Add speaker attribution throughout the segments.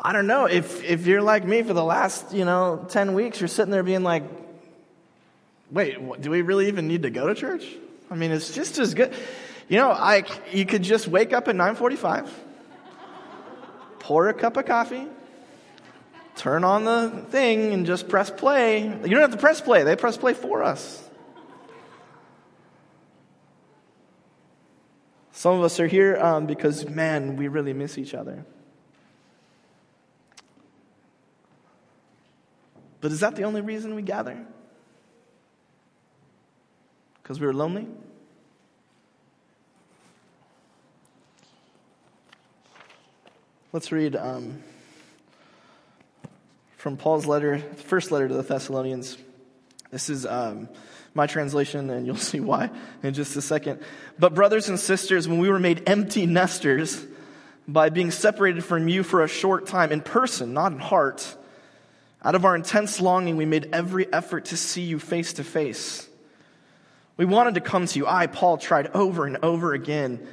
Speaker 1: I don't know. If, if you're like me for the last, you know, 10 weeks, you're sitting there being like, wait, what, do we really even need to go to church? I mean, it's just as good. You know, I, you could just wake up at 945, pour a cup of coffee, turn on the thing and just press play. You don't have to press play. They press play for us. Some of us are here um, because, man, we really miss each other. But is that the only reason we gather? Because we were lonely? Let's read um, from Paul's letter, first letter to the Thessalonians. This is um, my translation, and you'll see why in just a second. But, brothers and sisters, when we were made empty nesters by being separated from you for a short time in person, not in heart, out of our intense longing, we made every effort to see you face to face. We wanted to come to you. I, Paul, tried over and over again,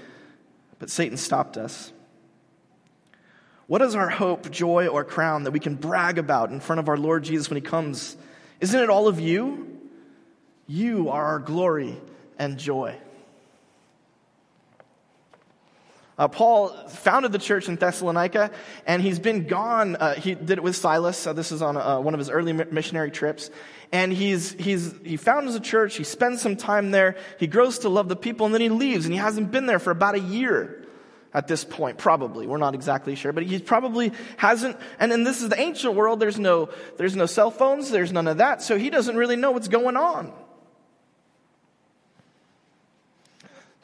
Speaker 1: but Satan stopped us. What is our hope, joy, or crown that we can brag about in front of our Lord Jesus when he comes? Isn't it all of you? You are our glory and joy. Uh, Paul founded the church in Thessalonica, and he's been gone. Uh, he did it with Silas. This is on uh, one of his early missionary trips. And he's, he's, he founds a church. He spends some time there. He grows to love the people, and then he leaves, and he hasn't been there for about a year at this point, probably. We're not exactly sure, but he probably hasn't. And this is the ancient world. There's no, there's no cell phones. There's none of that. So he doesn't really know what's going on.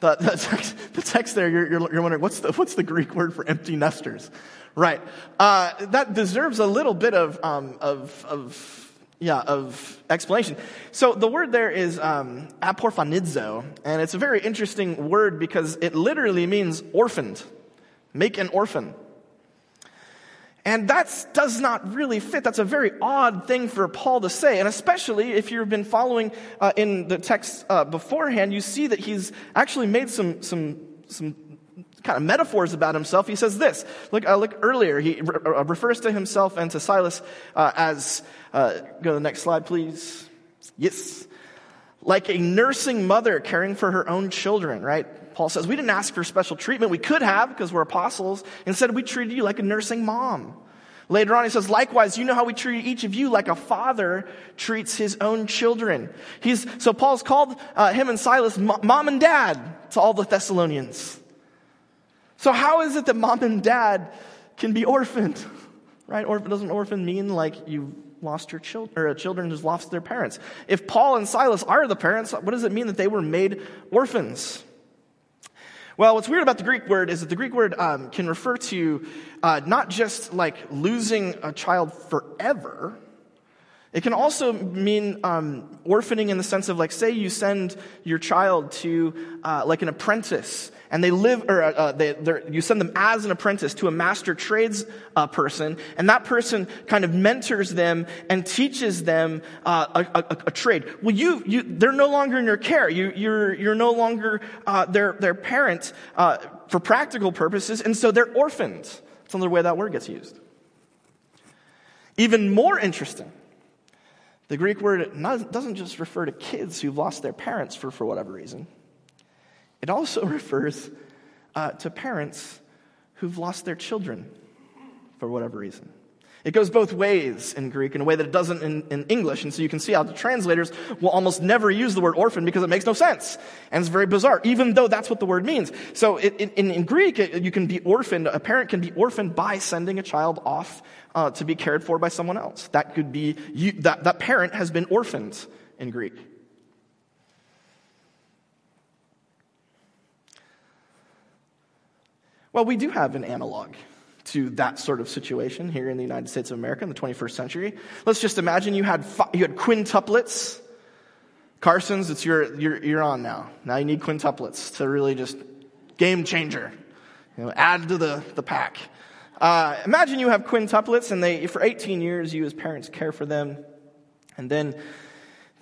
Speaker 1: The, the, text, the text there, you're, you're, you're, wondering, what's the, what's the Greek word for empty nesters? Right. Uh, that deserves a little bit of, um, of, of, yeah, of explanation. So the word there is um, aporphanidzo, and it's a very interesting word because it literally means orphaned. Make an orphan. And that does not really fit. That's a very odd thing for Paul to say. And especially if you've been following uh, in the text uh, beforehand, you see that he's actually made some, some, some kind of metaphors about himself. He says this. Look, uh, look earlier, he re- uh, refers to himself and to Silas uh, as, uh, go to the next slide, please. Yes. Like a nursing mother caring for her own children, right? Paul says, We didn't ask for special treatment. We could have because we're apostles. Instead, we treated you like a nursing mom. Later on, he says, Likewise, you know how we treat each of you like a father treats his own children. He's, so Paul's called uh, him and Silas mom and dad to all the Thessalonians. So, how is it that mom and dad can be orphaned? Right? Or doesn't orphan mean like you lost your children, or children who's lost their parents? If Paul and Silas are the parents, what does it mean that they were made orphans? Well, what's weird about the Greek word is that the Greek word um, can refer to uh, not just like losing a child forever. It can also mean um, orphaning in the sense of like, say you send your child to uh, like an apprentice and they live, or uh, they, you send them as an apprentice to a master trades uh, person, and that person kind of mentors them and teaches them uh, a, a, a, trade. Well, you, you, they're no longer in your care. You, you're, you're no longer uh, their, their parent uh, for practical purposes, and so they're orphaned. That's another way that word gets used. Even more interesting, the Greek word doesn't just refer to kids who've lost their parents for, for whatever reason. It also refers uh, to parents who've lost their children for whatever reason. It goes both ways in Greek in a way that it doesn't in, in, English. And so you can see how the translators will almost never use the word orphan because it makes no sense. And it's very bizarre, even though that's what the word means. So it, in, in, Greek, it, you can be orphaned, a parent can be orphaned by sending a child off uh, to be cared for by someone else. That could be, you, that, that parent has been orphaned in Greek. Well, we do have an analog to that sort of situation here in the United States of America in the 21st century. Let's just imagine you had, you had quintuplets. Carson's, it's your, you're, you're on now. Now you need quintuplets to really just game changer. You know, add to the, the pack. Uh, imagine you have quintuplets and they, for 18 years, you as parents care for them. And then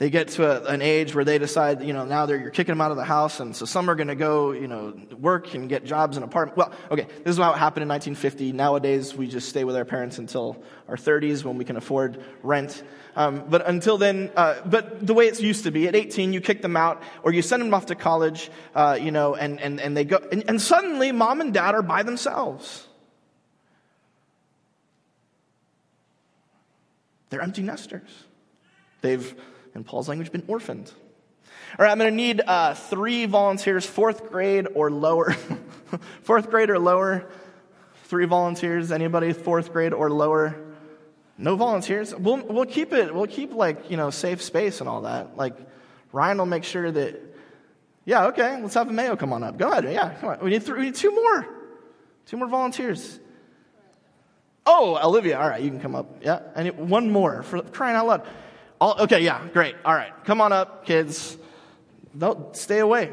Speaker 1: they get to a, an age where they decide, you know, now they're, you're kicking them out of the house, and so some are going to go, you know, work and get jobs in apartment. Well, okay, this is how it happened in 1950. Nowadays, we just stay with our parents until our 30s when we can afford rent. Um, but until then, uh, but the way it's used to be, at 18, you kick them out, or you send them off to college, uh, you know, and, and, and they go, and, and suddenly mom and dad are by themselves. They're empty nesters. They've in Paul's language, been orphaned. All right, I'm going to need uh, three volunteers, fourth grade or lower. fourth grade or lower. Three volunteers. Anybody fourth grade or lower? No volunteers. We'll we'll keep it. We'll keep like you know safe space and all that. Like Ryan will make sure that. Yeah, okay. Let's have a Mayo come on up. Go ahead. Yeah, come on. We need, three, we need two more. Two more volunteers. Oh, Olivia. All right, you can come up. Yeah, and one more for crying out loud. All, okay, yeah, great. All right. Come on up, kids. Don't stay away.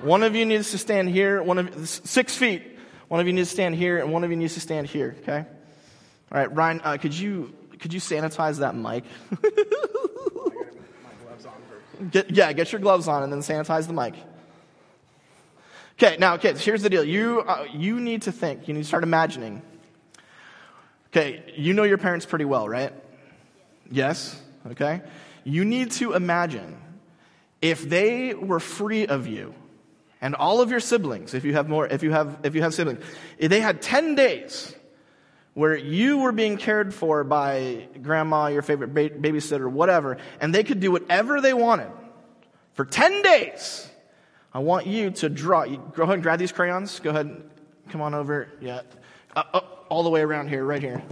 Speaker 1: one of you needs to stand here, one of six feet. One of you needs to stand here, and one of you needs to stand here, okay? All right, Ryan, uh, could you could you sanitize that mic? get, yeah, get your gloves on and then sanitize the mic. Okay, now, kids, here's the deal. You, uh, you need to think, you need to start imagining. Okay, you know your parents pretty well, right? Yes? Okay? You need to imagine if they were free of you and all of your siblings, if you have more, if you have, if you have siblings, if they had 10 days where you were being cared for by grandma, your favorite ba- babysitter, whatever, and they could do whatever they wanted for 10 days, I want you to draw. You, go ahead and grab these crayons. Go ahead. and Come on over. Yeah. Uh, uh, all the way around here, right here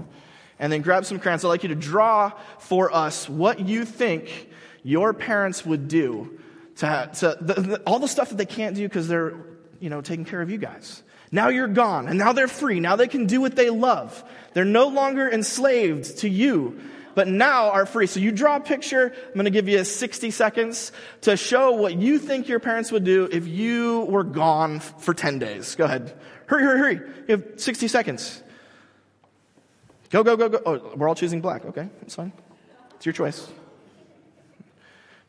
Speaker 1: and then grab some crayons. I'd like you to draw for us what you think your parents would do to, to the, the, all the stuff that they can't do because they're, you know, taking care of you guys. Now you're gone, and now they're free. Now they can do what they love. They're no longer enslaved to you, but now are free. So you draw a picture. I'm going to give you 60 seconds to show what you think your parents would do if you were gone for 10 days. Go ahead. Hurry, hurry, hurry. You have 60 seconds. Go, go, go, go. Oh, we're all choosing black. Okay, it's fine. It's your choice.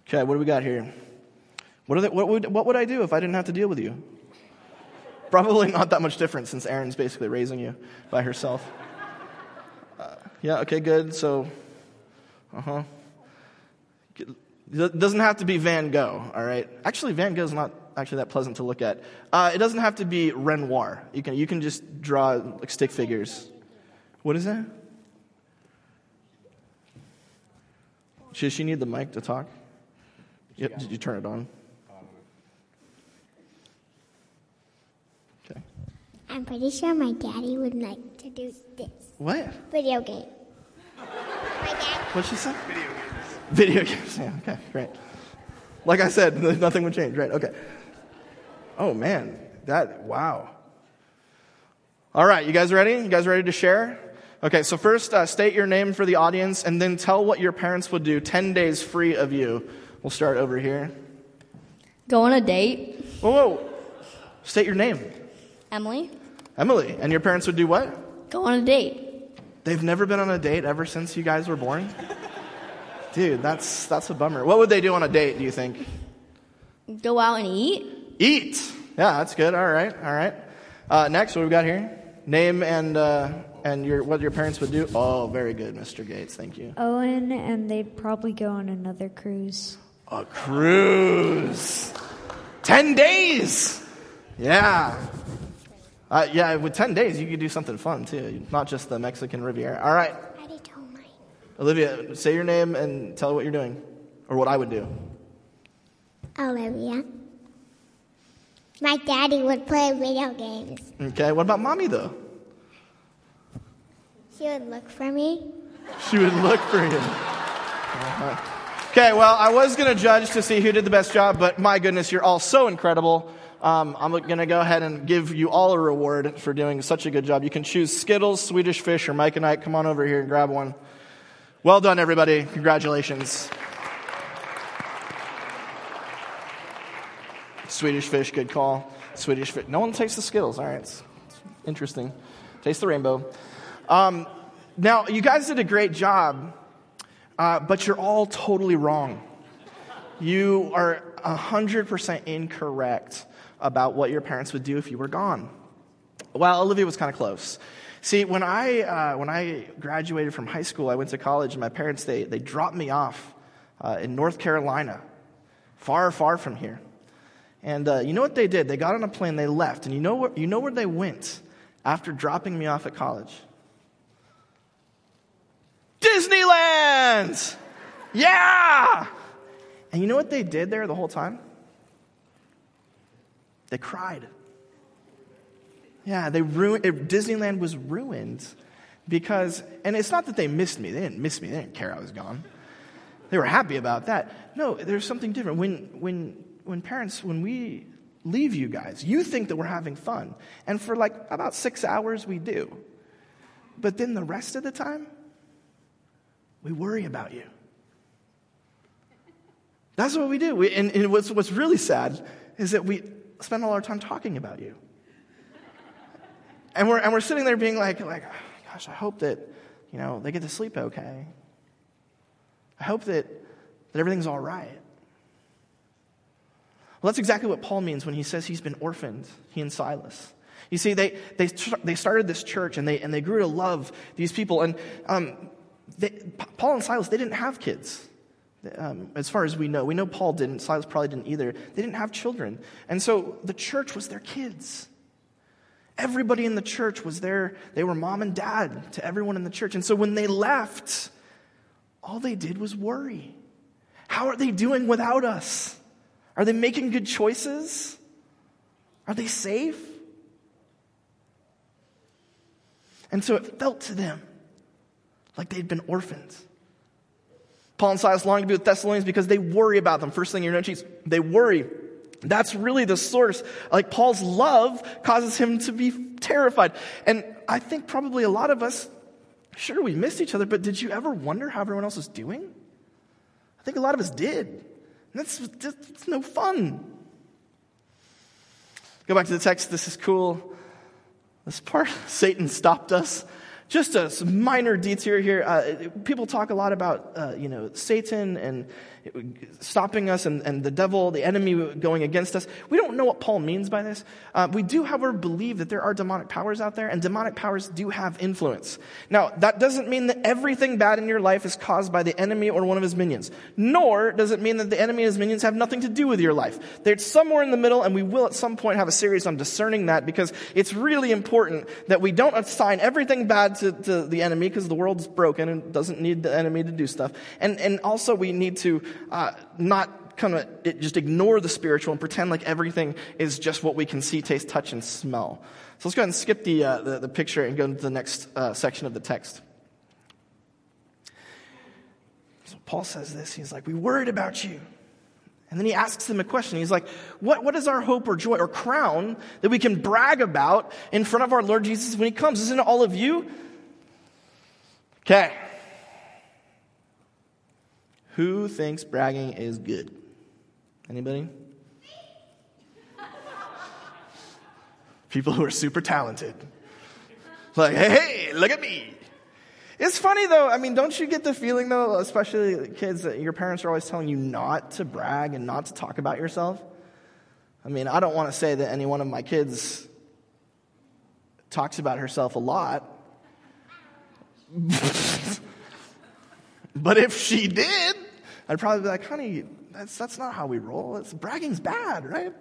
Speaker 1: Okay, what do we got here? What, they, what, would, what would I do if I didn't have to deal with you? Probably not that much different since Erin's basically raising you by herself. Uh, yeah, okay, good. So, uh huh. It doesn't have to be Van Gogh, all right? Actually, Van Gogh's not actually that pleasant to look at. Uh, it doesn't have to be Renoir. You can, you can just draw like stick figures. What is that? Does she need the mic to talk? Yep. Did you turn it on? Okay.
Speaker 2: I'm pretty sure my daddy would like to do this.
Speaker 1: What?
Speaker 2: Video game.
Speaker 1: My dad. What'd she say? Video games. Video games. Yeah. Okay. Great. Like I said, nothing would change. Right. Okay. Oh man, that wow. All right, you guys ready? You guys ready to share? Okay, so first, uh, state your name for the audience and then tell what your parents would do 10 days free of you. We'll start over here.
Speaker 3: Go on a date.
Speaker 1: Whoa, whoa. State your name.
Speaker 3: Emily.
Speaker 1: Emily. And your parents would do what?
Speaker 3: Go on a date.
Speaker 1: They've never been on a date ever since you guys were born? Dude, that's, that's a bummer. What would they do on a date, do you think?
Speaker 3: Go out and eat.
Speaker 1: Eat. Yeah, that's good. All right, all right. Uh, next, what we got here? Name and uh, and your, what your parents would do? Oh, very good, Mr. Gates. Thank you.
Speaker 4: Owen, and they'd probably go on another cruise.
Speaker 1: A cruise. 10 days. Yeah. Uh, yeah, with 10 days, you could do something fun too, not just the Mexican Riviera. All right. Olivia, say your name and tell what you're doing, or what I would do.
Speaker 2: Olivia. My daddy would play video games.
Speaker 1: Okay, what about mommy though?
Speaker 2: She would look for me.
Speaker 1: She would look for you. Uh-huh. Okay, well, I was going to judge to see who did the best job, but my goodness, you're all so incredible. Um, I'm going to go ahead and give you all a reward for doing such a good job. You can choose Skittles, Swedish Fish, or Mike and Ike. Come on over here and grab one. Well done, everybody. Congratulations. Swedish Fish, good call. Swedish Fish. No one takes the Skittles. All right. It's, interesting. Taste the rainbow. Um, now, you guys did a great job Uh, but you're all totally wrong. You are 100% incorrect about what your parents would do if you were gone. Well, Olivia was kind of close. See, when I, uh, when I graduated from high school, I went to college, and my parents, they, they dropped me off uh, in North Carolina, far, far from here. And uh, you know what they did? They got on a plane, they left. And you know, you know where they went after dropping me off at college? Disneyland! Yeah! And you know what they did there the whole time? They cried. Yeah, they ruined, Disneyland was ruined because, and it's not that they missed me. They didn't miss me. They didn't care I was gone. They were happy about that. No, there's something different. When, when, when parents, when we leave you guys, you think that we're having fun. And for like about six hours, we do. But then the rest of the time, we worry about you. That's what we do. We, and, and what's, what's really sad is that we spend all our time talking about you. And we're, and we're sitting there being like, like, gosh, I hope that, you know, they get to sleep okay. I hope that, that everything's all right. Well, that's exactly what Paul means when he says he's been orphaned, he and Silas. You see, they, they, they started this church and they, and they grew to love these people. And um, they, Paul and Silas, they didn't have kids. Um, as far as we know, we know Paul didn't, Silas probably didn't either. They didn't have children. And so the church was their kids. Everybody in the church was there. They were mom and dad to everyone in the church. And so when they left, all they did was worry. How are they doing without us? Are they making good choices? Are they safe? And so it felt to them like they'd been orphans. Paul and Silas long to be with Thessalonians because they worry about them. First thing you notice, they worry. That's really the source. Like Paul's love causes him to be terrified. And I think probably a lot of us, sure, we missed each other, but did you ever wonder how everyone else was doing? I think a lot of us did. That's just no fun. Go back to the text. This is cool. This part, Satan stopped us just a minor detour here. Uh, people talk a lot about, uh, you know, Satan and stopping us and, and the devil, the enemy going against us. We don't know what Paul means by this. Uh, we do, however, believe that there are demonic powers out there, and demonic powers do have influence. Now, that doesn't mean that everything bad in your life is caused by the enemy or one of his minions. Nor does it mean that the enemy and his minions have nothing to do with your life. They're somewhere in the middle, and we will at some point have a series on discerning that because it's really important that we don't assign everything bad to, to the enemy because the world's broken and doesn't need the enemy to do stuff. And, and also we need to uh, not kind of just ignore the spiritual and pretend like everything is just what we can see, taste, touch, and smell. So let's go ahead and skip the, uh, the, the, picture and go into the next uh, section of the text. So Paul says this. He's like, We worried about you. And then he asks them a question. He's like, what, what is our hope or joy or crown that we can brag about in front of our Lord Jesus when he comes? Isn't it all of you? Okay. Who thinks bragging is good? Anybody? People who are super talented. Like, hey, hey, look at me. It's funny though. I mean, don't you get the feeling though, especially kids, that your parents are always telling you not to brag and not to talk about yourself? I mean, I don't want to say that any one of my kids talks about herself a lot. but if she did, I'd probably be like, honey, that's, that's not how we roll. It's, bragging's bad, right?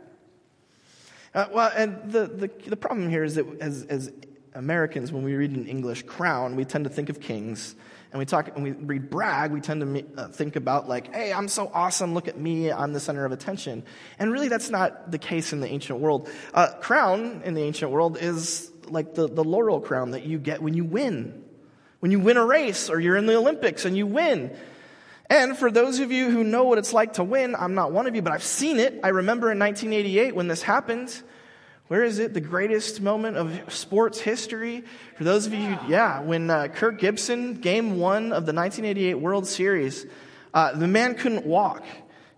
Speaker 1: Uh, well, and the, the, the problem here is that as, as Americans, when we read in English crown, we tend to think of kings. And we talk, when we read brag, we tend to uh, think about like, hey, I'm so awesome, look at me, I'm the center of attention. And really, that's not the case in the ancient world. Uh, crown in the ancient world is like the, the laurel crown that you get when you win. When you win a race or you're in the Olympics and you win. And for those of you who know what it's like to win, I'm not one of you, but I've seen it. I remember in 1988 when this happened. Where is it? The greatest moment of sports history? For those of you, yeah, when uh, Kirk Gibson, game one of the 1988 World Series, uh, the man couldn't walk.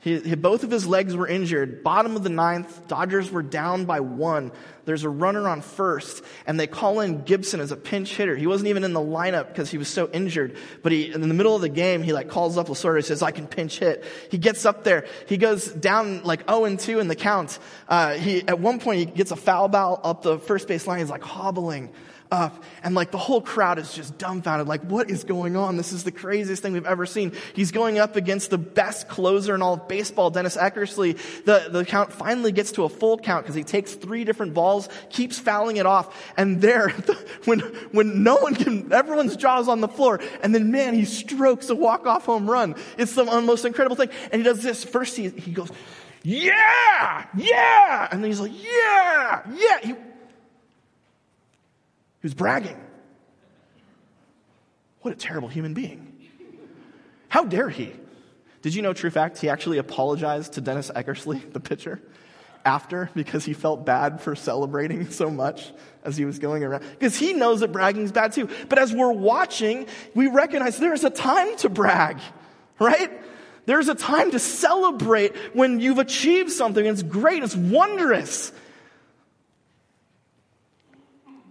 Speaker 1: He, he- both of his legs were injured. Bottom of the ninth, Dodgers were down by one. There's a runner on first, and they call in Gibson as a pinch hitter. He wasn't even in the lineup because he was so injured. But he, in the middle of the game, he like calls up Lasorda and says, "I can pinch hit." He gets up there. He goes down like 0 and 2 in the count. Uh, he at one point he gets a foul ball up the first base line. He's like hobbling up and like the whole crowd is just dumbfounded like what is going on? This is the craziest thing we've ever seen. He's going up against the best closer in all of baseball dennis eckersley. The, the count finally gets to a full count because he takes three different balls keeps fouling it off and there when when no one can everyone's jaws on the floor and then man he strokes a walk-off home run. It's the most incredible thing and he does this first he, he goes yeah! Yeah! And then he's like yeah! Yeah! He, he was bragging. What a terrible human being. How dare he? Did you know, true fact, he actually apologized to Dennis Eckersley, the pitcher, after because he felt bad for celebrating so much as he was going around. Because he knows that bragging's bad too. But as we're watching, we recognize there's a time to brag, right? There's a time to celebrate when you've achieved something. It's great, it's wondrous.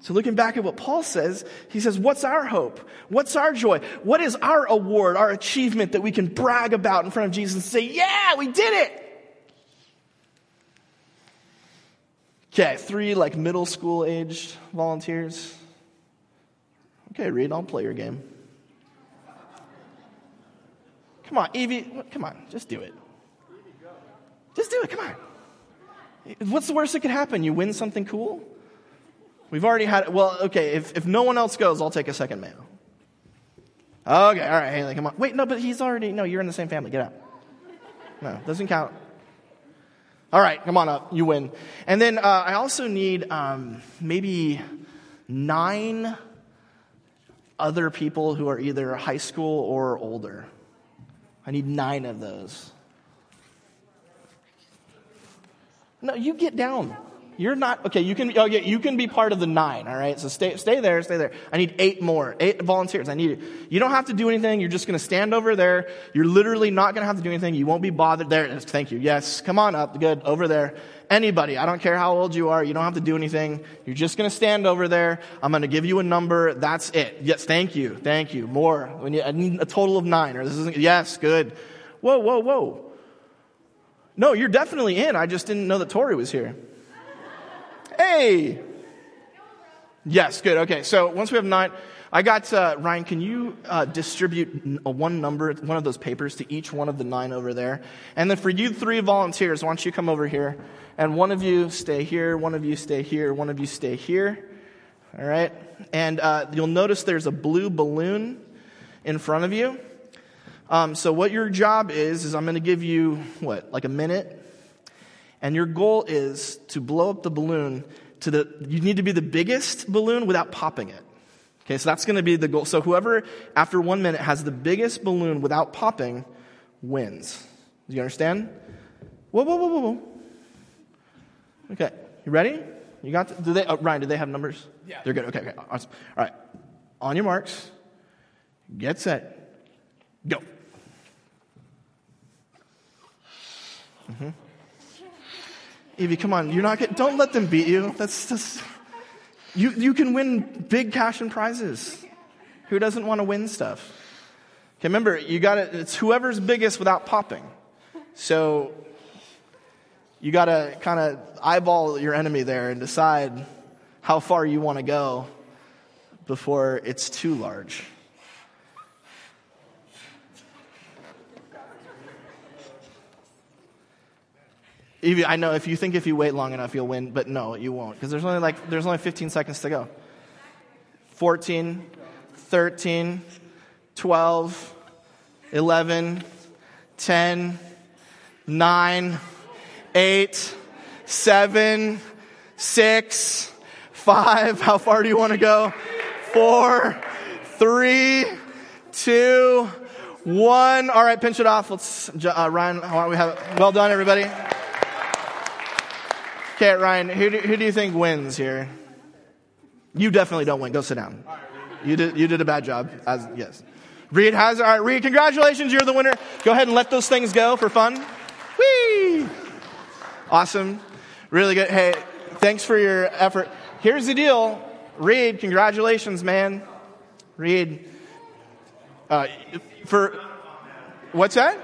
Speaker 1: So, looking back at what Paul says, he says, What's our hope? What's our joy? What is our award, our achievement that we can brag about in front of Jesus and say, Yeah, we did it? Okay, three like middle school aged volunteers. Okay, Reed, I'll play your game. Come on, Evie, come on, just do it. Just do it, come on. What's the worst that could happen? You win something cool? We've already had, well, okay, if, if no one else goes, I'll take a second male. Okay, all right, Haley, come on. Wait, no, but he's already, no, you're in the same family. Get out. No, doesn't count. All right, come on up. You win. And then uh, I also need um, maybe nine other people who are either high school or older. I need nine of those. No, you get down. You're not okay. You can okay, oh, you can be part of the nine. All right. So stay stay there. Stay there. I need eight more. Eight volunteers. I need. You don't have to do anything. You're just going to stand over there. You're literally not going to have to do anything. You won't be bothered. There. it is. Thank you. Yes. Come on up. Good. Over there. Anybody. I don't care how old you are. You don't have to do anything. You're just going to stand over there. I'm going to give you a number. That's it. Yes. Thank you. Thank you. More. You, I need a total of nine. Or this isn't. Yes. Good. Whoa. Whoa. Whoa. No, you're definitely in. I just didn't know that Tori was here. Hey! Yes, good. Okay, so once we have nine, I got, uh, Ryan, can you uh, distribute one number, one of those papers to each one of the nine over there? And then for you three volunteers, why don't you come over here? And one of you stay here, one of you stay here, one of you stay here. All right? And uh, you'll notice there's a blue balloon in front of you. Um, so what your job is, is I'm going to give you, what, like a minute? And your goal is to blow up the balloon to the, you need to be the biggest balloon without popping it. Okay, so that's going to be the goal. So whoever, after one minute, has the biggest balloon without popping wins. Do you understand? Whoa, whoa, whoa, whoa, whoa. Okay, you ready? You got, the, do they, oh, Ryan, do they have numbers? Yeah. They're good. Okay, okay, awesome. All right. On your marks, get set, go. Mm-hmm. Evie, come on, you're not get, don't let them beat you. That's just, you, you can win big cash and prizes. Who doesn't want to win stuff? Okay, remember, you got to, it's whoever's biggest without popping. So, you got to kind of eyeball your enemy there and decide how far you want to go before it's too large. Evie, I know if you think if you wait long enough you'll win, but no, you won't because there's only like there's only 15 seconds to go. 14, 13, 12, 11, 10, 9, 8, 7, 6, 5. How far do you want to go? 4, 3, 2, 1. All right, pinch it off. Let's, uh, Ryan, how are we have it? Well done, everybody. Okay, Ryan, who do, who do you think wins here? You definitely don't win. Go sit down. You did, you did a bad job. As, yes. Reed has, all right, Reed, congratulations. You're the winner. Go ahead and let those things go for fun. Awesome. Really good. Hey, thanks for your effort. Here's the deal. Reed, congratulations, man. Reed. Uh, for what's that?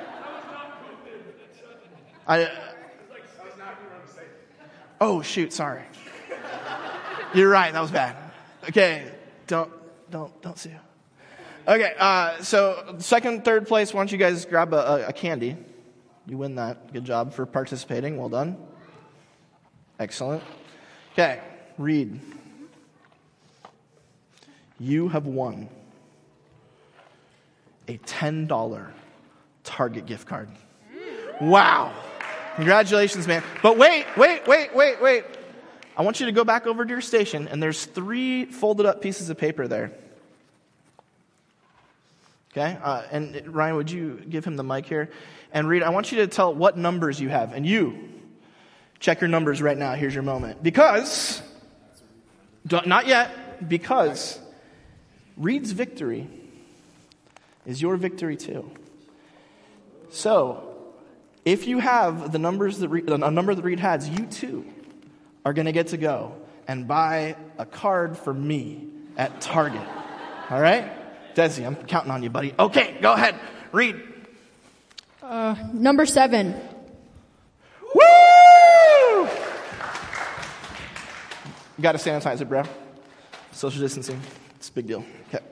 Speaker 1: I. Oh shoot! Sorry. You're right. That was bad. Okay. Don't don't don't see. Okay. Uh, so second, third place. Why don't you guys grab a, a, candy? You win that. Good job for participating. Well done. Excellent. Okay. Reed. You have won a $10 Target gift card. Wow. Congratulations, man. But wait, wait, wait, wait, wait. I want you to go back over to your station, and there's three folded up pieces of paper there. Okay? Uh, and Ryan, would you give him the mic here? And Reed, I want you to tell what numbers you have. And you, check your numbers right now. Here's your moment. Because, not yet, because Reed's victory is your victory too. So, if you have the numbers that Reed, a number that Reed has, you too are going to get to go and buy a card for me at Target. All right? Desi, I'm counting on you, buddy. Okay, go ahead. Reed.
Speaker 3: Uh, number seven.
Speaker 1: Woo! You got to sanitize it, bro. Social distancing. It's a big deal. Okay.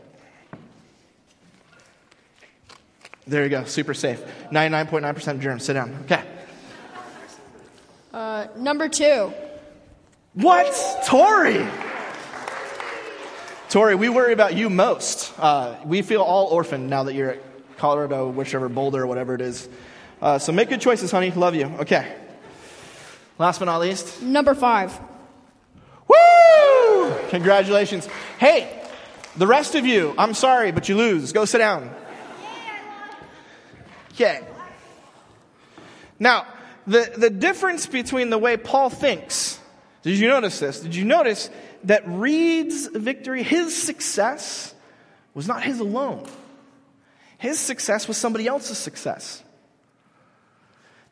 Speaker 1: There you go. Super safe. 99.9% germs. Sit down. Okay.
Speaker 3: Uh, number two.
Speaker 1: What? Tori! Tori, we worry about you most. Uh, we feel all orphaned now that you're at Colorado, whichever, Boulder, whatever it is. Uh, so make good choices, honey. Love you. Okay. Last but not least.
Speaker 3: Number five.
Speaker 1: Woo! Congratulations. Hey, the rest of you, I'm sorry, but you lose. Go sit down. Okay. Now, the, the difference between the way Paul thinks, did you notice this? Did you notice that Reed's victory, his success, was not his alone? His success was somebody else's success.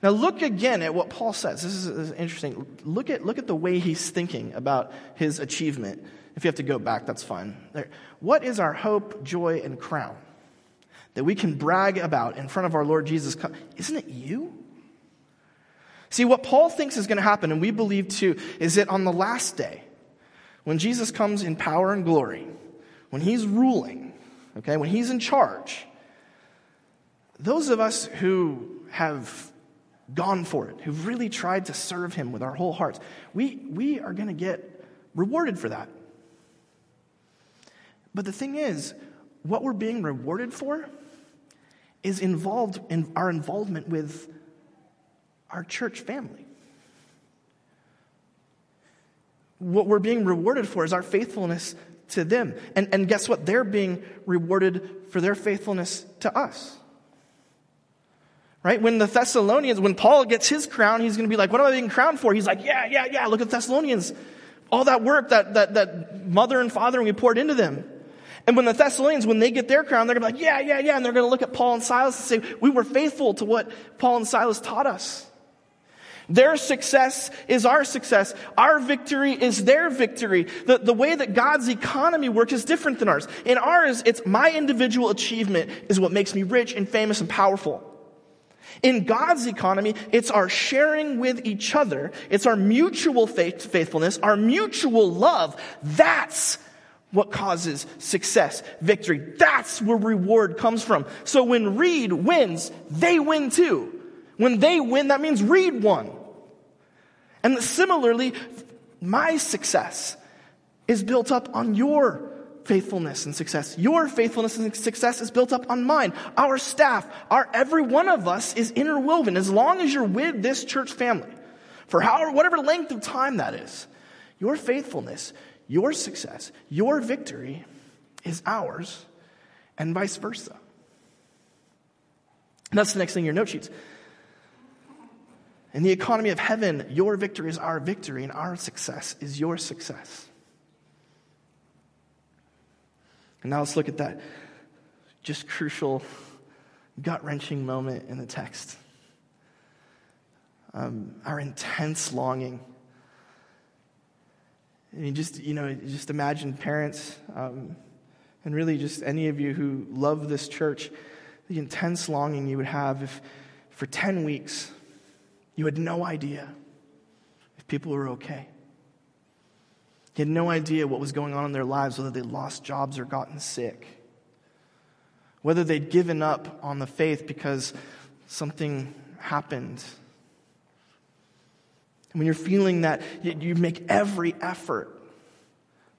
Speaker 1: Now look again at what Paul says. This is, this is, interesting. Look at, look at the way he's thinking about his achievement. If you have to go back, that's fine. There. What is our hope, joy, and crown that we can brag about in front of our Lord Jesus? Isn't it you? See, what Paul thinks is going to happen, and we believe too, is that on the last day, when Jesus comes in power and glory, when he's ruling, okay, when he's in charge, those of us who have gone for it, who've really tried to serve him with our whole hearts, we, we are going to get rewarded for that. But the thing is, what we're being rewarded for is involved in our involvement with our church family. What we're being rewarded for is our faithfulness to them. And, and guess what? They're being rewarded for their faithfulness to us. Right? When the Thessalonians, when Paul gets his crown, he's going to be like, what am I being crowned for? He's like, yeah, yeah, yeah, look at the Thessalonians. All that work that, that, that mother and father we poured into them. And when the Thessalonians, when they get their crown, they're going to be like, yeah, yeah, yeah. And they're going to look at Paul and Silas and say, we were faithful to what Paul and Silas taught us. Their success is our success. Our victory is their victory. The, the way that God's economy works is different than ours. In ours, it's my individual achievement is what makes me rich and famous and powerful. In God's economy, it's our sharing with each other. It's our mutual faith, faithfulness, our mutual love. That's what causes success, victory. That's where reward comes from. So when Reed wins, they win too. When they win, that means Reed won. And similarly, my success is built up on your faithfulness and success. Your faithfulness and success is built up on mine. Our staff, our every one of us is interwoven. As long as you're with this church family, for however whatever length of time that is, your faithfulness, your success, your victory is ours, and vice versa. And that's the next thing in your note sheets. In the economy of heaven, your victory is our victory, and our success is your success. And now let's look at that just crucial, gut wrenching moment in the text. um, our intense longing. And you just, you know, just imagine parents, um, and really just any of you who love this church, the intense longing you would have if for 10 weeks you had no idea if people were okay. You had no idea what was going on in their lives, whether they lost jobs or gotten sick, whether they'd given up on the faith because something happened. And when you're feeling that, you make every effort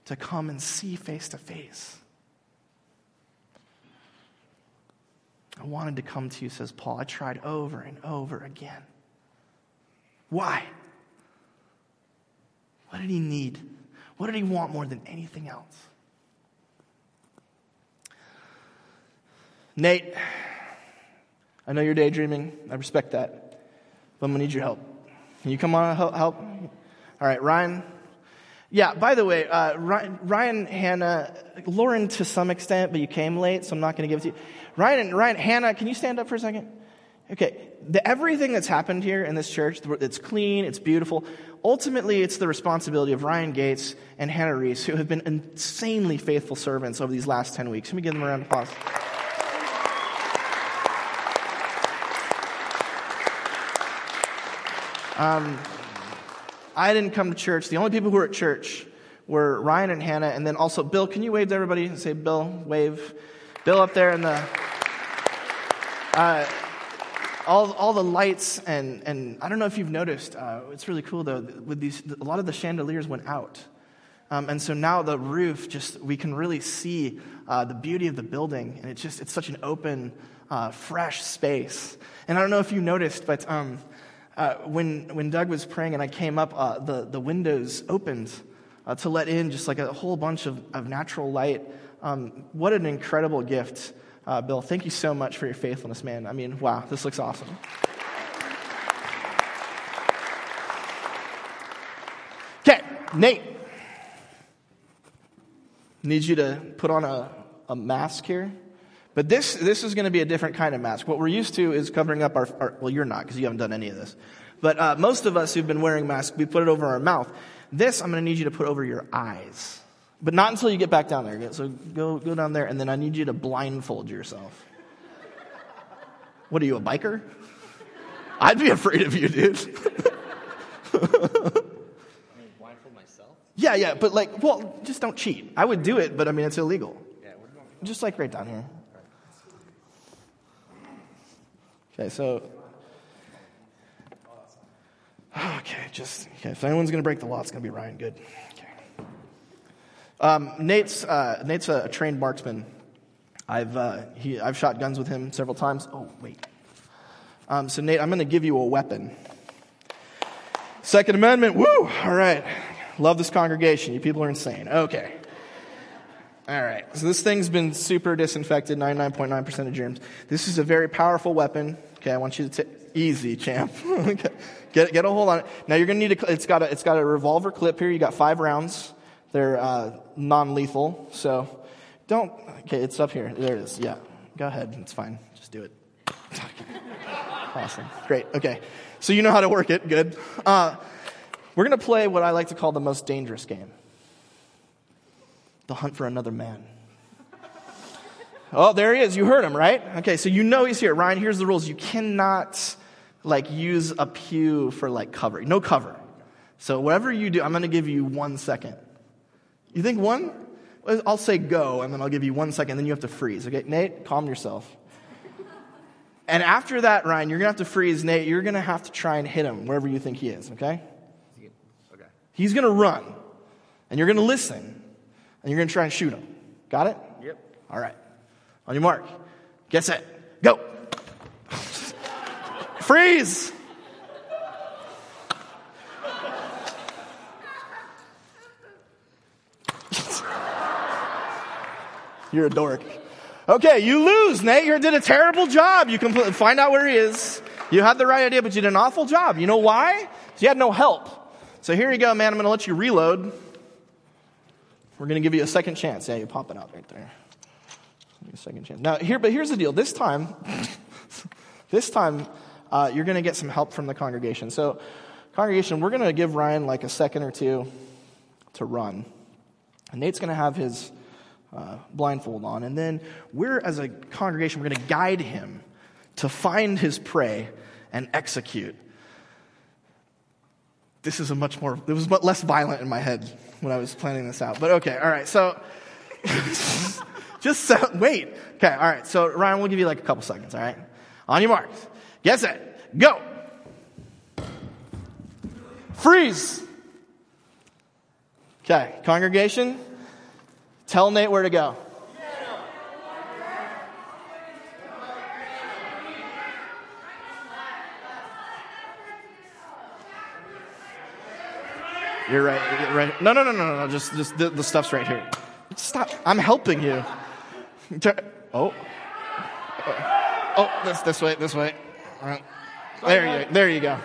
Speaker 1: to come and see face to face. I wanted to come to you, says Paul. I tried over and over again. Why? What did he need? What did he want more than anything else? Nate, I know you're daydreaming. I respect that. But I'm going to need your help. Can you come on help? help? All right, Ryan. Yeah, by the way, uh, Ryan, Ryan, Hannah, Lauren to some extent, but you came late, so I'm not going to give it to you. Ryan, and Ryan, Hannah, can you stand up for a second? Okay, the, everything that's happened here in this church, it's clean, it's beautiful. Ultimately, it's the responsibility of Ryan Gates and Hannah Reese, who have been insanely faithful servants over these last 10 weeks. Let me give them a round of applause. Um, I didn't come to church. The only people who were at church were Ryan and Hannah, and then also Bill. Can you wave to everybody and say, Bill, wave? Bill up there in the. Uh, all, all the lights and, and I don't know if you've noticed, uh, it's really cool though, with these, a lot of the chandeliers went out. Um, and so now the roof just, we can really see uh, the beauty of the building. And it's just, it's such an open, uh, fresh space. And I don't know if you noticed, but um, uh, when, when Doug was praying and I came up, uh, the, the windows opened uh, to let in just like a whole bunch of, of natural light. Um, what an incredible gift. Uh, Bill, thank you so much for your faithfulness, man. I mean, wow, this looks awesome. Okay, Nate. Need you to put on a, a mask here. But this, this is going to be a different kind of mask. What we're used to is covering up our, our well, you're not because you haven't done any of this. But uh, most of us who've been wearing masks, we put it over our mouth. This, I'm going to need you to put over your eyes. But not until you get back down there. So go, go down there, and then I need you to blindfold yourself. What are you, a biker? I'd be afraid of you, dude.
Speaker 5: I mean, blindfold myself?
Speaker 1: Yeah, yeah, but like, well, just don't cheat. I would do it, but I mean, it's illegal.
Speaker 5: Yeah, we're going.
Speaker 1: Just like right down here. Okay, so. Okay, just okay. If anyone's going to break the law, it's going to be Ryan. Good. Okay. Um, Nate's uh, Nate's a trained marksman. I've uh, he, I've shot guns with him several times. Oh wait. Um, so Nate, I'm going to give you a weapon. Second Amendment. Woo! All right. Love this congregation. You people are insane. Okay. All right. So this thing's been super disinfected, 99.9% of germs. This is a very powerful weapon. Okay, I want you to take easy, champ. okay. Get get a hold on it. Now you're gonna need a. It's got a it's got a revolver clip here. You got five rounds. They're uh, non-lethal, so don't. Okay, it's up here. There it is. Yeah, go ahead. It's fine. Just do it. awesome. Great. Okay. So you know how to work it. Good. Uh, we're gonna play what I like to call the most dangerous game the hunt for another man. Oh, there he is. You heard him, right? Okay, so you know he's here. Ryan, here's the rules. You cannot like use a pew for like cover. No cover. So whatever you do, I'm going to give you one second. You think one? I'll say go, and then I'll give you one second, then you have to freeze. Okay, Nate, calm yourself. And after that, Ryan, you're going to have to freeze Nate. You're going to have to try and hit him wherever you think he is, okay?
Speaker 5: Okay.
Speaker 1: He's going to run, and you're going to listen and you're going to try and shoot him. Got it?
Speaker 5: Yep.
Speaker 1: All right. On your mark. Get set. Go. Freeze. You're a dork. Okay, you lose, Nate. You did a terrible job. You can find out where he is. You had the right idea, but you did an awful job. You know why? You had no help. So here you go, man. I'm going to let you reload. We're going to give you a second chance. Yeah, you pop it out right there. A second chance. Now, here, but here's the deal. This time, this time, uh, you're going to get some help from the congregation. So, congregation, we're going to give Ryan like a second or two to run. And Nate's going to have his uh, blindfold on. And then we're, as a congregation, we're going to guide him to find his prey and execute. This is a much more, it was less violent in my head when I was planning this out. But okay, all right. So just so, wait. Okay, all right. So Ryan, we'll give you like a couple seconds, all right? On your marks. Get set. Go. Freeze. Okay, congregation, tell Nate where to go. You're right. You're right. No, no, no, no, no. Just, just the, the stuff's right here. Stop. I'm helping you. Oh. Oh, this, this way, this way. All right. There you, there you go.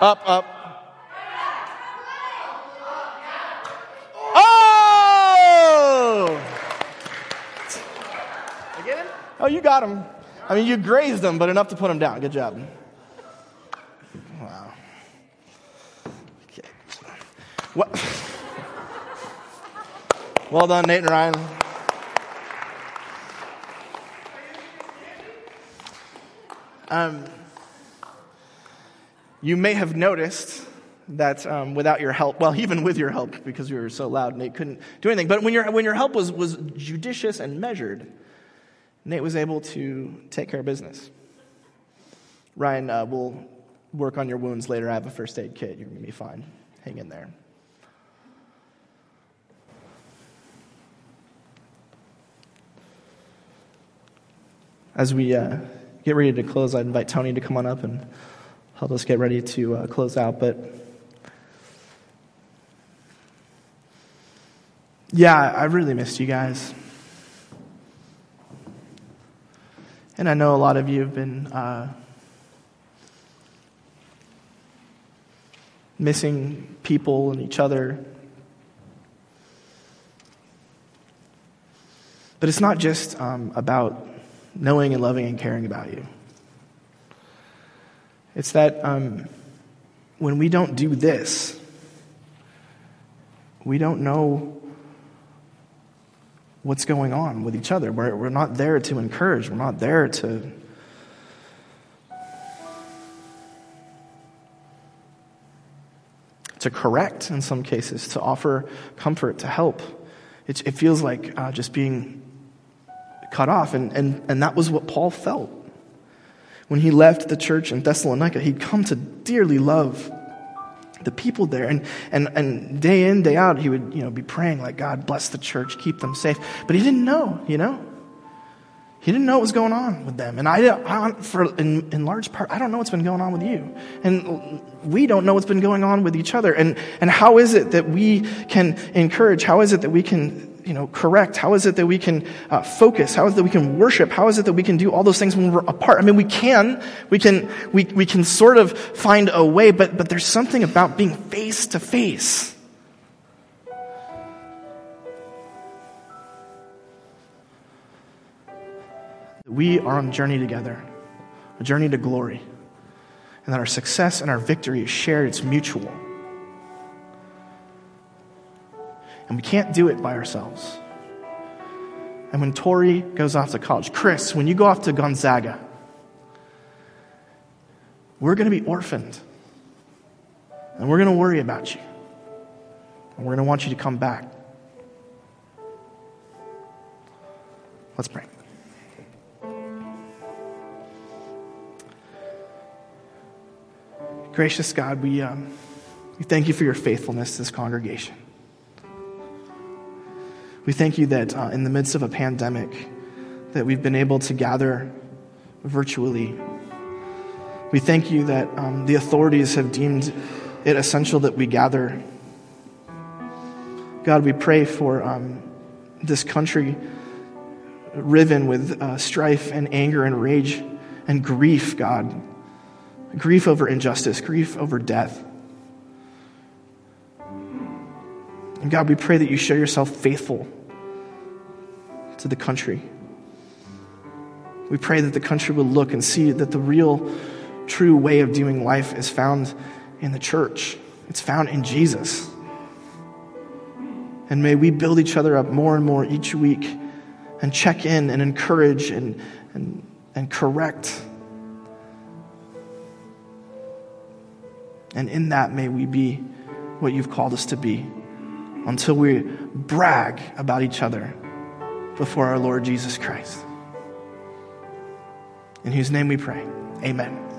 Speaker 1: Up, up. Oh, you got them. I mean, you grazed them, but enough to put them down. Good job. Wow. Okay. What? Well done, Nate and Ryan. Um, you may have noticed that um, without your help, well, even with your help, because you were so loud, Nate couldn't do anything. But when your, when your help was, was judicious and measured, Nate was able to take care of business. Ryan, uh, we'll work on your wounds later. I have a first aid kit. You're going to be fine. Hang in there. As we uh, get ready to close, I'd invite Tony to come on up and help us get ready to uh, close out. But yeah, I really missed you guys. And I know a lot of you have been uh, missing people and each other. But it's not just um, about knowing and loving and caring about you. It's that um, when we don't do this, we don't know what's going on with each other. We're, we're not there to encourage, we're not there to. To correct in some cases, to offer comfort, to help. It, it feels like uh, just being cut off. And, and, and that was what Paul felt. When he left the church in Thessalonica, he'd come to dearly love the people there. And, and, and day in, day out, he would you know, be praying, like, God, bless the church, keep them safe. But he didn't know, you know? He didn't know what was going on with them. And I, I for, in, in large part, I don't know what's been going on with you. And we don't know what's been going on with each other. And, and how is it that we can encourage? How is it that we can, you know, correct? How is it that we can uh, focus? How is it that we can worship? How is it that we can do all those things when we're apart? I mean, we can, we can, we, we can sort of find a way, but, but there's something about being face to face We are on a journey together, a journey to glory, and that our success and our victory is shared, it's mutual. And we can't do it by ourselves. And when Tori goes off to college, Chris, when you go off to Gonzaga, we're going to be orphaned. And we're going to worry about you. And we're going to want you to come back. Let's pray. Gracious God, we, um, we thank you for your faithfulness to this congregation. We thank you that uh, in the midst of a pandemic, that we've been able to gather virtually. We thank you that um, the authorities have deemed it essential that we gather. God, we pray for um, this country riven with uh, strife and anger and rage and grief, God grief over injustice, grief over death. And God, we pray that you show yourself faithful to the country. We pray that the country will look and see that the real, true way of doing life is found in the church, it's found in Jesus. And may we build each other up more and more each week and check in and encourage and, and, and correct. And in that, may we be what you've called us to be until we brag about each other before our Lord Jesus Christ. In whose name we pray. Amen.